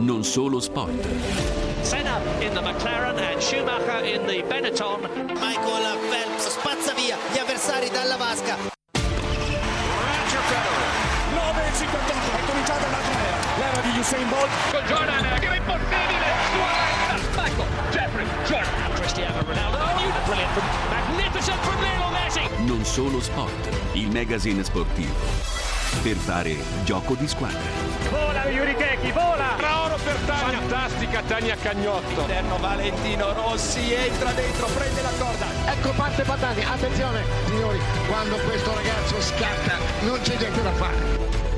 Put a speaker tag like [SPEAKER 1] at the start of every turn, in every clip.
[SPEAKER 1] Non solo sport.
[SPEAKER 2] Senna in the McLaren and Schumacher in the Benetton.
[SPEAKER 3] Michael Phelps spazza via gli avversari dalla vasca.
[SPEAKER 4] Roger Federer. 9.58 è cominciata l'altra era l'era di Usain Bolt.
[SPEAKER 5] Con Jordan che è impossibile Suarez Michael Jeffrey Jordan.
[SPEAKER 2] Cristiano Ronaldo oh, brilliant. From, magnificent from Lionel Messi.
[SPEAKER 1] Non solo sport, il magazine sportivo. Per fare gioco di squadra.
[SPEAKER 5] vola Yuri Keki vola
[SPEAKER 4] per Tania
[SPEAKER 5] fantastica Tania Cagnotto
[SPEAKER 3] Interno Valentino Rossi entra dentro, prende la corda.
[SPEAKER 6] Ecco parte Patani, attenzione signori, quando questo ragazzo scatta non c'è niente da fare.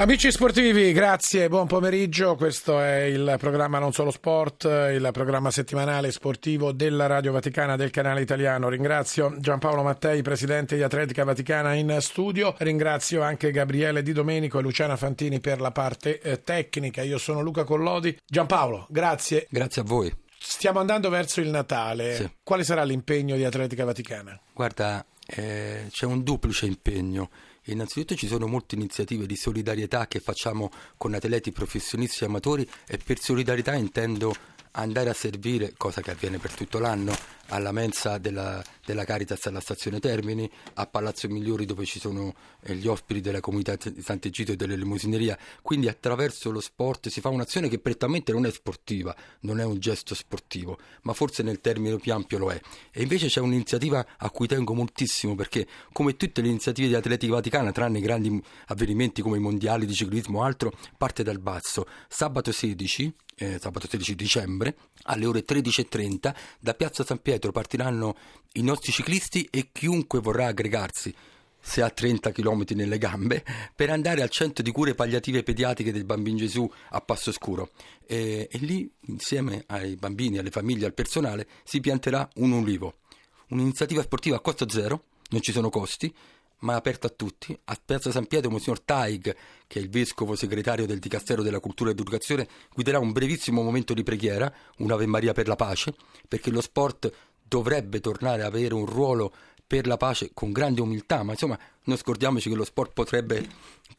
[SPEAKER 7] Amici sportivi, grazie, buon pomeriggio. Questo è il programma Non Solo Sport, il programma settimanale sportivo della Radio Vaticana del canale italiano. Ringrazio Giampaolo Mattei, presidente di Atletica Vaticana in studio. Ringrazio anche Gabriele Di Domenico e Luciana Fantini per la parte eh, tecnica. Io sono Luca Collodi. Giampaolo, grazie.
[SPEAKER 8] Grazie a voi.
[SPEAKER 7] Stiamo andando verso il Natale.
[SPEAKER 8] Sì.
[SPEAKER 7] Quale sarà l'impegno di Atletica Vaticana?
[SPEAKER 8] Guarda, eh, c'è un duplice impegno. Innanzitutto ci sono molte iniziative di solidarietà che facciamo con atleti professionisti e amatori e per solidarietà intendo andare a servire, cosa che avviene per tutto l'anno, alla mensa della, della Caritas alla stazione Termini, a Palazzo Migliori dove ci sono eh, gli ospiti della comunità di Sant'Egito e dell'elemosineria. Quindi attraverso lo sport si fa un'azione che prettamente non è sportiva, non è un gesto sportivo, ma forse nel termine più ampio lo è. E invece c'è un'iniziativa a cui tengo moltissimo perché come tutte le iniziative di Atletica Vaticana, tranne i grandi avvenimenti come i mondiali di ciclismo o altro, parte dal basso. Sabato 16 eh, sabato 16 dicembre alle ore 13.30 da Piazza San Pietro partiranno i nostri ciclisti e chiunque vorrà aggregarsi se ha 30 km nelle gambe, per andare al centro di cure palliative pediatriche del Bambino Gesù a Passo Scuro. E, e lì, insieme ai bambini, alle famiglie, al personale, si pianterà un ulivo. Un'iniziativa sportiva a costo zero, non ci sono costi, ma è aperta a tutti. A Piazza San Pietro, Monsignor Taig, che è il vescovo segretario del Dicastero della Cultura ed Educazione, guiderà un brevissimo momento di preghiera, un'Ave Maria per la pace, perché lo sport dovrebbe tornare ad avere un ruolo per la pace con grande umiltà, ma insomma non scordiamoci che lo sport potrebbe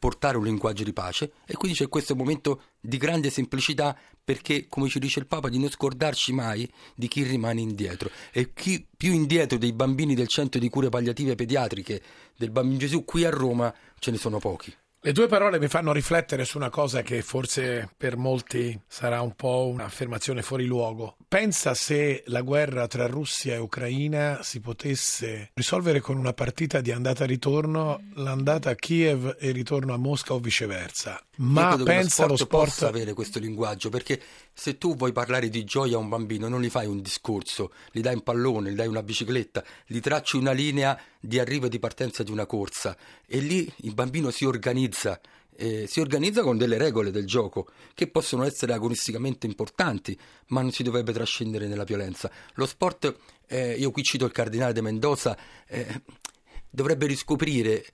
[SPEAKER 8] portare un linguaggio di pace e quindi c'è questo momento di grande semplicità perché, come ci dice il Papa, di non scordarci mai di chi rimane indietro e chi più indietro dei bambini del centro di cure palliative pediatriche del Bambino Gesù qui a Roma ce ne sono pochi.
[SPEAKER 7] Le due parole mi fanno riflettere su una cosa che forse per molti sarà un po' un'affermazione fuori luogo. Pensa se la guerra tra Russia e Ucraina si potesse risolvere con una partita di andata-ritorno, l'andata a Kiev e il ritorno a Mosca o viceversa. Ma pensa lo
[SPEAKER 8] lo sport
[SPEAKER 7] sport
[SPEAKER 8] possa avere questo linguaggio perché se tu vuoi parlare di gioia a un bambino non gli fai un discorso, gli dai un pallone, gli dai una bicicletta, gli tracci una linea di arrivo e di partenza di una corsa e lì il bambino si organizza eh, si organizza con delle regole del gioco che possono essere agonisticamente importanti, ma non si dovrebbe trascendere nella violenza. Lo sport, eh, io qui cito il cardinale de Mendoza, eh, dovrebbe riscoprire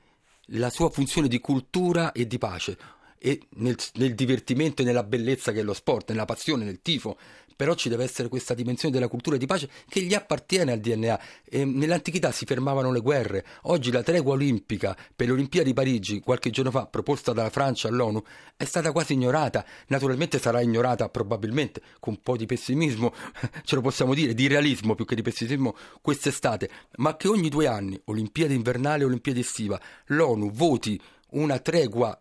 [SPEAKER 8] la sua funzione di cultura e di pace e nel, nel divertimento e nella bellezza che è lo sport, nella passione, nel tifo, però ci deve essere questa dimensione della cultura di pace che gli appartiene al DNA. E nell'antichità si fermavano le guerre, oggi la tregua olimpica per le Olimpiadi di Parigi, qualche giorno fa, proposta dalla Francia all'ONU, è stata quasi ignorata. Naturalmente sarà ignorata probabilmente con un po' di pessimismo, ce lo possiamo dire, di realismo più che di pessimismo quest'estate, ma che ogni due anni, Olimpiadi invernale e Olimpiadi estiva, l'ONU voti una tregua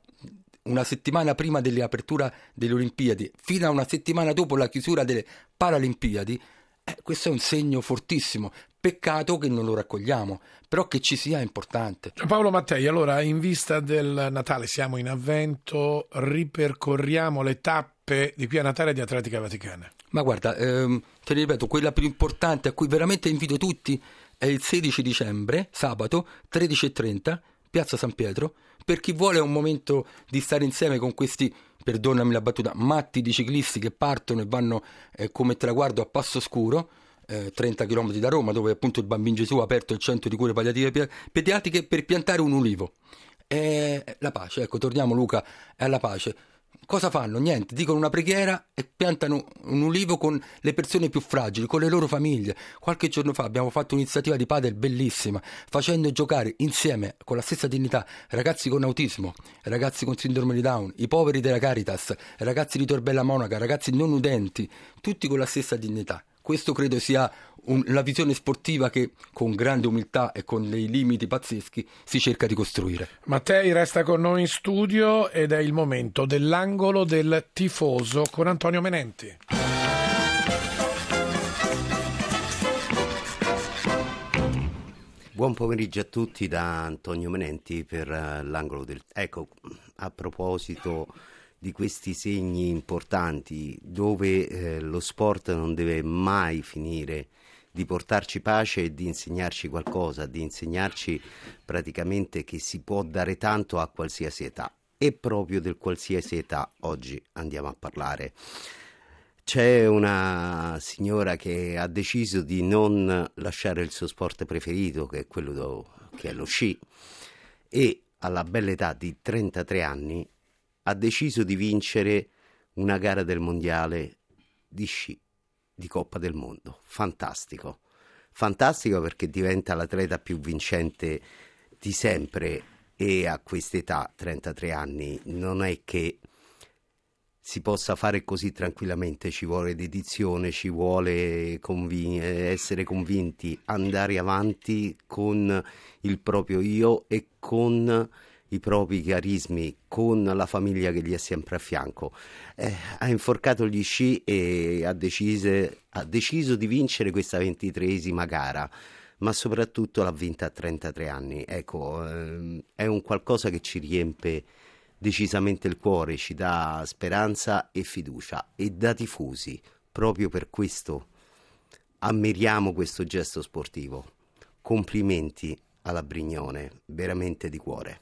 [SPEAKER 8] una settimana prima dell'apertura delle Olimpiadi fino a una settimana dopo la chiusura delle Paralimpiadi, eh, questo è un segno fortissimo. Peccato che non lo raccogliamo, però che ci sia è importante.
[SPEAKER 7] Paolo Mattei, allora in vista del Natale siamo in avvento, ripercorriamo le tappe di qui a Natale di Atletica Vaticana.
[SPEAKER 8] Ma guarda, ehm, te ne ripeto, quella più importante a cui veramente invito tutti è il 16 dicembre, sabato, 13.30, Piazza San Pietro, per chi vuole un momento di stare insieme con questi, perdonami la battuta, matti di ciclisti che partono e vanno eh, come traguardo a passo scuro, eh, 30 km da Roma, dove appunto il Bambino Gesù ha aperto il centro di cure palliative pe- pediatriche per piantare un ulivo. E la pace, ecco, torniamo Luca, è alla pace. Cosa fanno? Niente, dicono una preghiera e piantano un ulivo con le persone più fragili, con le loro famiglie. Qualche giorno fa abbiamo fatto un'iniziativa di padel bellissima, facendo giocare insieme, con la stessa dignità, ragazzi con autismo, ragazzi con sindrome di Down, i poveri della Caritas, ragazzi di Torbella Monaca, ragazzi non udenti, tutti con la stessa dignità. Questo credo sia un, la visione sportiva che con grande umiltà e con dei limiti pazzeschi si cerca di costruire.
[SPEAKER 7] Mattei resta con noi in studio ed è il momento dell'angolo del tifoso con Antonio Menenti.
[SPEAKER 9] Buon pomeriggio a tutti da Antonio Menenti per uh, l'angolo del... Ecco, a proposito di questi segni importanti dove eh, lo sport non deve mai finire di portarci pace e di insegnarci qualcosa, di insegnarci praticamente che si può dare tanto a qualsiasi età e proprio del qualsiasi età oggi andiamo a parlare. C'è una signora che ha deciso di non lasciare il suo sport preferito, che è quello do, che è lo sci, e alla bella età di 33 anni ha deciso di vincere una gara del mondiale di sci di Coppa del Mondo. Fantastico. Fantastico perché diventa l'atleta più vincente di sempre e a quest'età, 33 anni, non è che si possa fare così tranquillamente, ci vuole dedizione, ci vuole convin- essere convinti, andare avanti con il proprio io e con i propri carismi con la famiglia che gli è sempre a fianco. Eh, ha inforcato gli sci e ha, decise, ha deciso di vincere questa ventitreesima gara ma soprattutto l'ha vinta a 33 anni. Ecco, ehm, è un qualcosa che ci riempie decisamente il cuore, ci dà speranza e fiducia e da tifosi, proprio per questo ammiriamo questo gesto sportivo. Complimenti alla Brignone, veramente di cuore.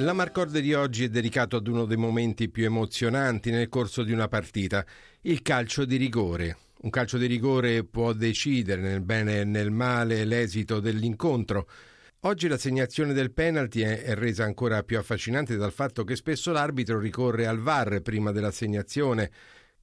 [SPEAKER 10] La Marcorde di oggi è dedicato ad uno dei momenti più emozionanti nel corso di una partita, il calcio di rigore. Un calcio di rigore può decidere nel bene e nel male l'esito dell'incontro. Oggi l'assegnazione del penalty è, resa ancora più affascinante dal fatto che spesso l'arbitro ricorre al VAR prima dell'assegnazione.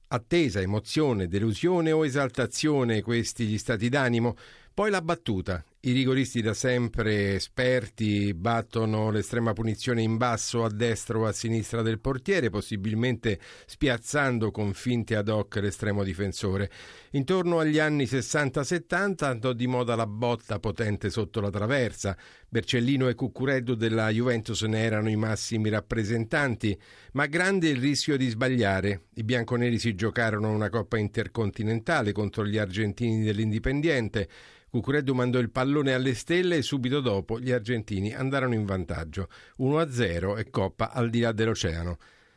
[SPEAKER 10] Attesa, emozione, delusione o esaltazione questi gli stati d'animo. Poi la battuta, i rigoristi da sempre esperti battono l'estrema punizione in basso a destra o a sinistra del portiere, possibilmente spiazzando con finte ad hoc l'estremo difensore. Intorno agli anni 60-70 andò di moda la botta potente sotto la traversa. Bercellino e Cuccureddo della Juventus ne erano i massimi rappresentanti, ma grande il rischio di sbagliare. I bianconeri si giocarono una coppa intercontinentale contro gli argentini dell'Indipendiente. Cucureddu mandò il pallone alle stelle e subito dopo gli argentini andarono in vantaggio 1-0 e Coppa al di là dell'oceano.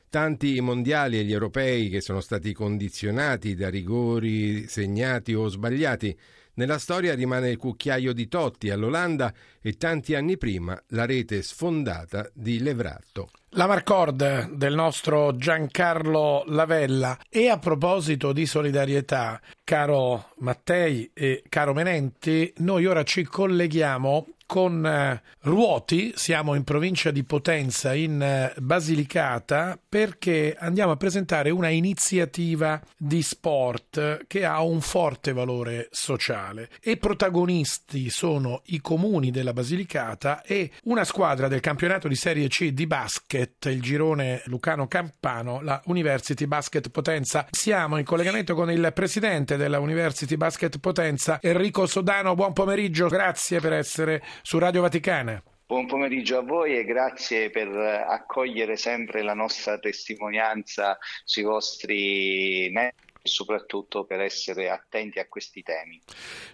[SPEAKER 10] Tanti mondiali e gli europei che sono stati condizionati da rigori segnati o sbagliati nella storia rimane il cucchiaio di Totti all'Olanda e tanti anni prima la rete sfondata di Levratto.
[SPEAKER 7] La Marcord del nostro Giancarlo Lavella. E a proposito di solidarietà, caro Mattei e caro Menenti, noi ora ci colleghiamo con eh, Ruoti, siamo in provincia di Potenza in eh, Basilicata perché andiamo a presentare una iniziativa di sport che ha un forte valore sociale e protagonisti sono i comuni della Basilicata e una squadra del campionato di Serie C di basket, il girone Lucano Campano, la University Basket Potenza. Siamo in collegamento con il presidente della University Basket Potenza, Enrico Sodano. Buon pomeriggio, grazie per essere su Radio Vaticana.
[SPEAKER 11] Buon pomeriggio a voi e grazie per accogliere sempre la nostra testimonianza sui vostri mezzi soprattutto per essere attenti a questi temi.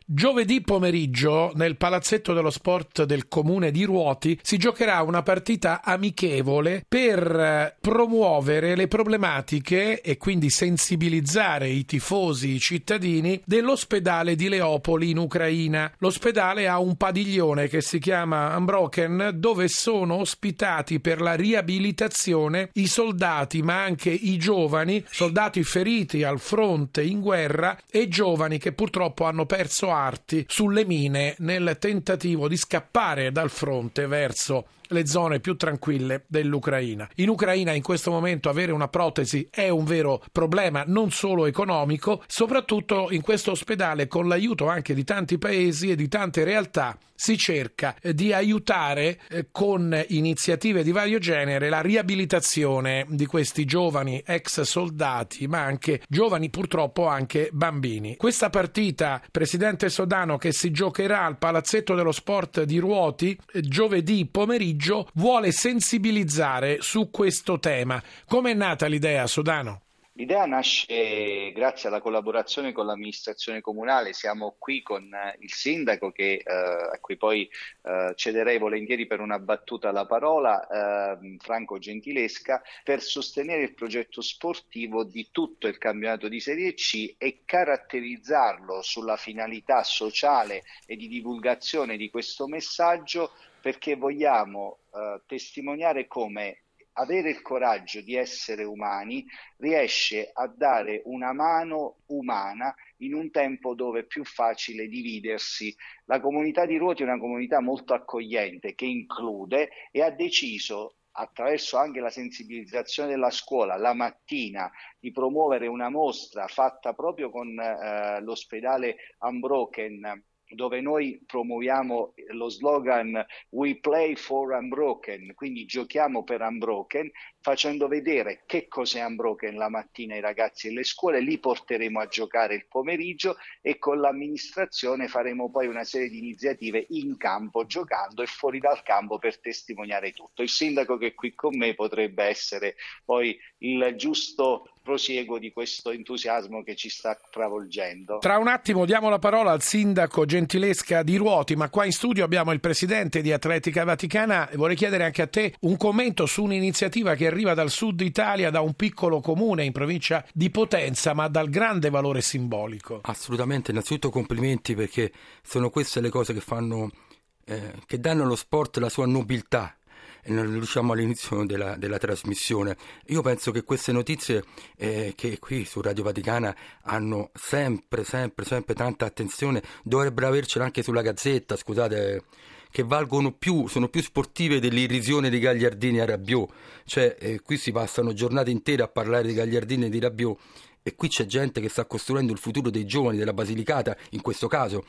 [SPEAKER 7] Giovedì pomeriggio nel Palazzetto dello Sport del Comune di Ruoti si giocherà una partita amichevole per eh, promuovere le problematiche e quindi sensibilizzare i tifosi, i cittadini dell'ospedale di Leopoli in Ucraina. L'ospedale ha un padiglione che si chiama Unbroken dove sono ospitati per la riabilitazione i soldati ma anche i giovani, soldati feriti al fronte fronte in guerra e giovani che purtroppo hanno perso arti sulle mine nel tentativo di scappare dal fronte verso le zone più tranquille dell'Ucraina. In Ucraina in questo momento avere una protesi è un vero problema non solo economico, soprattutto in questo ospedale con l'aiuto anche di tanti paesi e di tante realtà si cerca eh, di aiutare eh, con iniziative di vario genere la riabilitazione di questi giovani ex soldati, ma anche giovani purtroppo anche bambini. Questa partita, presidente Sodano, che si giocherà al Palazzetto dello Sport di Ruoti eh, giovedì pomeriggio, vuole sensibilizzare su questo tema. Come è nata l'idea, Sodano?
[SPEAKER 11] L'idea nasce grazie alla collaborazione con l'amministrazione comunale, siamo qui con eh, il sindaco che, eh, a cui poi eh, cederei volentieri per una battuta la parola, eh, Franco Gentilesca, per sostenere il progetto sportivo di tutto il campionato di Serie C e caratterizzarlo sulla finalità sociale e di divulgazione di questo messaggio perché vogliamo eh, testimoniare come avere il coraggio di essere umani riesce a dare una mano umana in un tempo dove è più facile dividersi. La comunità di Ruoti è una comunità molto accogliente che include e ha deciso attraverso anche la sensibilizzazione della scuola la mattina di promuovere una mostra fatta proprio con eh, l'ospedale Unbroken dove noi promuoviamo lo slogan We play for Unbroken, quindi giochiamo per Unbroken, facendo vedere che cos'è Unbroken la mattina ai ragazzi delle scuole, li porteremo a giocare il pomeriggio e con l'amministrazione faremo poi una serie di iniziative in campo, giocando e fuori dal campo per testimoniare tutto. Il sindaco che è qui con me potrebbe essere poi il giusto prosieguo di questo entusiasmo che ci sta travolgendo.
[SPEAKER 7] Tra un attimo diamo la parola al sindaco Gentilesca di Ruoti, ma qua in studio abbiamo il presidente di Atletica Vaticana e vorrei chiedere anche a te un commento su un'iniziativa che arriva dal sud Italia, da un piccolo comune in provincia di Potenza, ma dal grande valore simbolico.
[SPEAKER 8] Assolutamente, innanzitutto complimenti perché sono queste le cose che fanno eh, che danno allo sport la sua nobiltà non riusciamo all'inizio della, della, trasmissione. Io penso che queste notizie eh, che qui su Radio Vaticana hanno sempre, sempre, sempre tanta attenzione, dovrebbero avercela anche sulla Gazzetta, scusate che valgono più, sono più sportive dell'irrisione di Gagliardini a Rabiot. Cioè, eh, qui si passano giornate intere a parlare di Gagliardini e di Rabiot e qui c'è gente che sta costruendo il futuro dei giovani della Basilicata, in questo caso,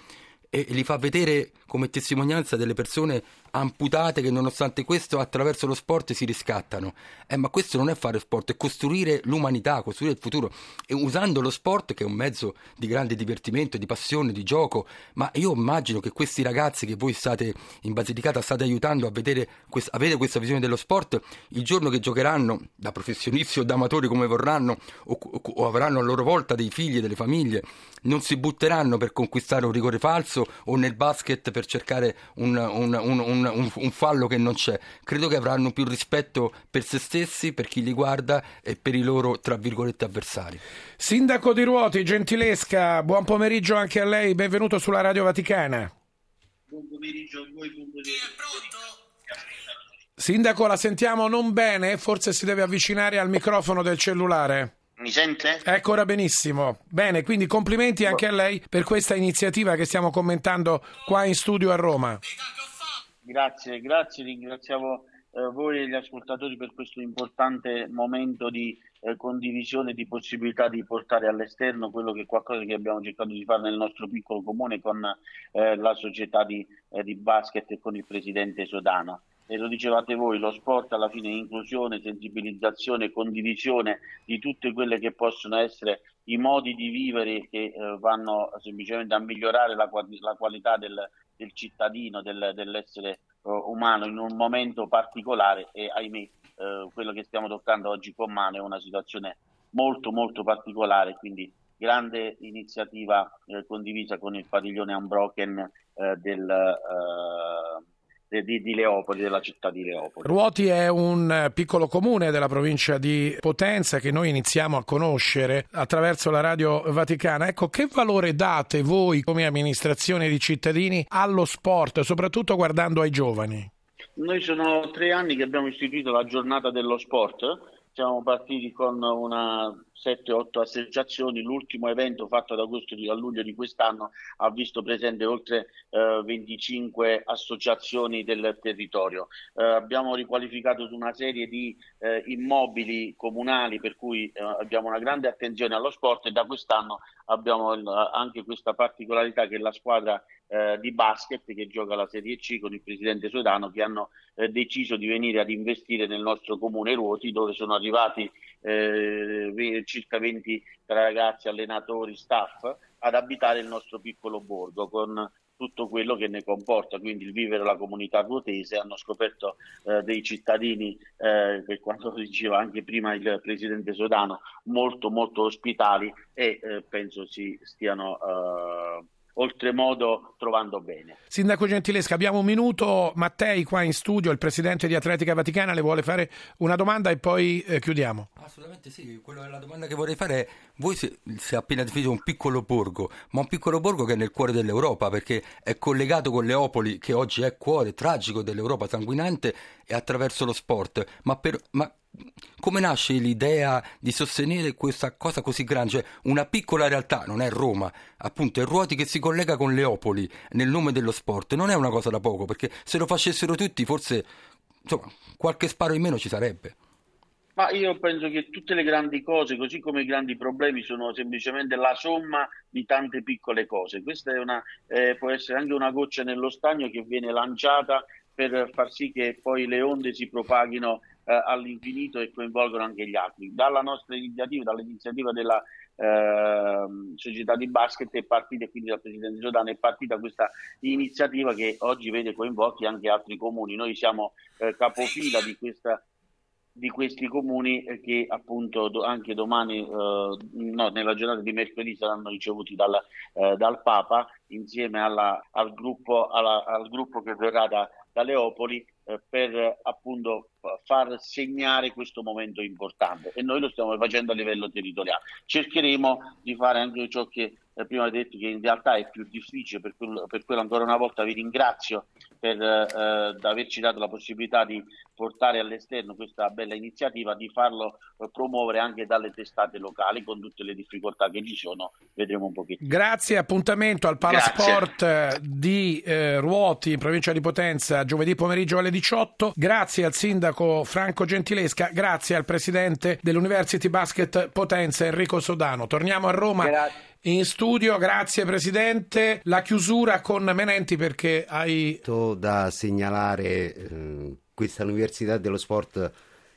[SPEAKER 8] e li fa vedere come testimonianza delle persone amputate che nonostante questo attraverso lo sport si riscattano. Eh, ma questo non è fare sport, è costruire l'umanità, costruire il futuro e usando lo sport che è un mezzo di grande divertimento, di passione, di gioco, ma io immagino che questi ragazzi che voi state in Basilicata state aiutando a vedere avere questa visione dello sport, il giorno che giocheranno da professionisti o da amatori come vorranno o, o avranno a loro volta dei figli e delle famiglie, non si butteranno per conquistare un rigore falso o nel basket per cercare un, un, un un, un, fallo che non c'è. Credo che avranno più rispetto per se stessi, per chi li guarda e per i loro, tra virgolette, avversari.
[SPEAKER 7] Sindaco di Ruoti, gentilesca, buon pomeriggio anche a lei, benvenuto sulla Radio Vaticana.
[SPEAKER 12] Buon pomeriggio a voi, buon pomeriggio.
[SPEAKER 7] Sindaco, la sentiamo non bene, forse si deve avvicinare al microfono del cellulare.
[SPEAKER 12] Mi sente?
[SPEAKER 7] Ecco ora benissimo. Bene, quindi complimenti anche a lei per questa iniziativa che stiamo commentando qua in studio a Roma.
[SPEAKER 12] Grazie, grazie, ringraziamo eh, voi e gli ascoltatori per questo importante momento di eh, condivisione di possibilità di portare all'esterno quello che è qualcosa che abbiamo cercato di fare nel nostro piccolo comune con eh, la società di, eh, di, basket e con il presidente Sodano. E lo dicevate voi, lo sport alla fine è inclusione, sensibilizzazione, condivisione di tutte quelle che possono essere i modi di vivere che eh, vanno semplicemente a migliorare la, la qualità del, del cittadino, del, dell'essere uh, umano in un momento particolare e ahimè uh, quello che stiamo toccando oggi con mano è una situazione molto molto particolare, quindi grande iniziativa eh, condivisa con il padiglione Unbroken eh, del di, di, Leopoli, della città di Leopoli.
[SPEAKER 7] Ruoti è un piccolo comune della provincia di Potenza che noi iniziamo a conoscere attraverso la radio vaticana. Ecco, che valore date voi come amministrazione di cittadini allo sport, soprattutto guardando ai giovani?
[SPEAKER 12] Noi sono tre anni che abbiamo istituito la giornata dello sport. Siamo partiti con una 7-8 associazioni. L'ultimo evento fatto ad agosto a luglio di quest'anno ha visto presente oltre eh, 25 associazioni del territorio. Eh, abbiamo riqualificato su una serie di eh, immobili comunali per cui eh, abbiamo una grande attenzione allo sport e da quest'anno abbiamo anche questa particolarità che la squadra eh, di basket che gioca la Serie C con il presidente Sodano che hanno eh, deciso di venire ad investire nel nostro comune Ruoti dove sono arrivati eh, circa 20 ragazzi, allenatori, staff ad abitare il nostro piccolo borgo con tutto quello che ne comporta, quindi il vivere la comunità ruotese, hanno scoperto eh, dei cittadini, eh, per quanto diceva anche prima il presidente Sodano, molto molto ospitali e eh, penso si stiano eh, oltremodo trovando bene.
[SPEAKER 7] Sindaco Gentilesca, abbiamo un minuto. Mattei qua in studio, il presidente di Atletica Vaticana, le vuole fare una domanda e poi eh, chiudiamo.
[SPEAKER 8] Assolutamente sì, Quello, la domanda che vorrei fare è, voi si, si è appena definito un piccolo borgo, ma un piccolo borgo che è nel cuore dell'Europa perché è collegato con Leopoli che oggi è cuore tragico dell'Europa sanguinante e attraverso lo sport, ma, per, ma come nasce l'idea di sostenere questa cosa così grande? Cioè, una piccola realtà, non è Roma, appunto, è Ruoti che si collega con Leopoli nel nome dello sport. Non è una cosa da poco, perché se lo facessero tutti, forse insomma, qualche sparo in meno ci sarebbe.
[SPEAKER 12] Ma io penso che tutte le grandi cose, così come i grandi problemi, sono semplicemente la somma di tante piccole cose. Questa una, eh, può essere anche una goccia nello stagno che viene lanciata per far sì che poi le onde si propaghino eh, all'infinito e coinvolgono anche gli altri. Dalla nostra iniziativa, dall'iniziativa della eh, società di basket è partita e quindi dal Presidente Giordano è partita questa iniziativa che oggi vede coinvolti anche altri comuni. Noi siamo eh, capofila di questa di questi comuni che appunto anche domani, eh, no, nella giornata di mercoledì saranno ricevuti dal, eh, dal Papa insieme alla, al, gruppo, alla, al gruppo che verrà da, da Leopoli eh, per appunto far segnare questo momento importante e noi lo stiamo facendo a livello territoriale. Cercheremo di fare anche ciò che eh, prima ho detto che in realtà è più difficile, per quello, per quello ancora una volta vi ringrazio per eh, averci dato la possibilità di portare all'esterno questa bella iniziativa, di farlo eh, promuovere anche dalle testate locali con tutte le difficoltà che ci sono, vedremo un pochettino.
[SPEAKER 7] Grazie, appuntamento al Palasport Grazie. di eh, Ruoti in provincia di Potenza giovedì pomeriggio alle 18. Grazie al sindaco Franco Gentilesca, grazie al presidente dell'University Basket Potenza Enrico Sodano. Torniamo a Roma. Grazie in studio. Grazie Presidente. La chiusura con Menenti perché hai...
[SPEAKER 9] Da segnalare eh, questa Università dello Sport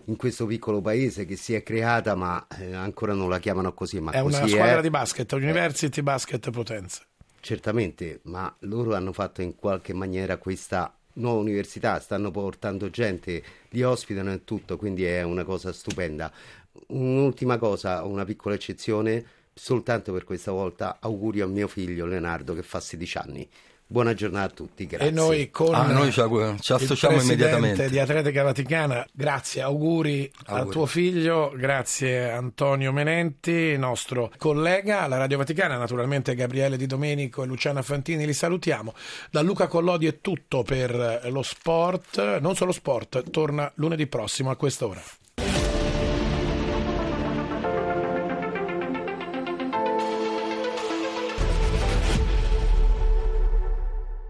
[SPEAKER 9] in questo piccolo paese che si è creata ma eh, ancora non la chiamano così. Ma
[SPEAKER 7] è
[SPEAKER 9] così
[SPEAKER 7] una squadra è. di basket, University Basket Potenza.
[SPEAKER 9] Certamente, ma loro hanno fatto in qualche maniera questa nuova università, stanno portando gente, li ospitano e tutto, quindi è una cosa stupenda. Un'ultima cosa, una piccola eccezione soltanto per questa volta auguri a mio figlio Leonardo che fa 16 anni. Buona giornata a tutti, grazie.
[SPEAKER 7] E noi con
[SPEAKER 8] ah, noi ci, ci associamo immediatamente.
[SPEAKER 7] di Atletica Vaticana, grazie, auguri, auguri, al tuo figlio, grazie Antonio Menenti, nostro collega alla Radio Vaticana, naturalmente Gabriele Di Domenico e Luciana Fantini li salutiamo. Da Luca Collodi è tutto per lo sport, non solo sport, torna lunedì prossimo a quest'ora.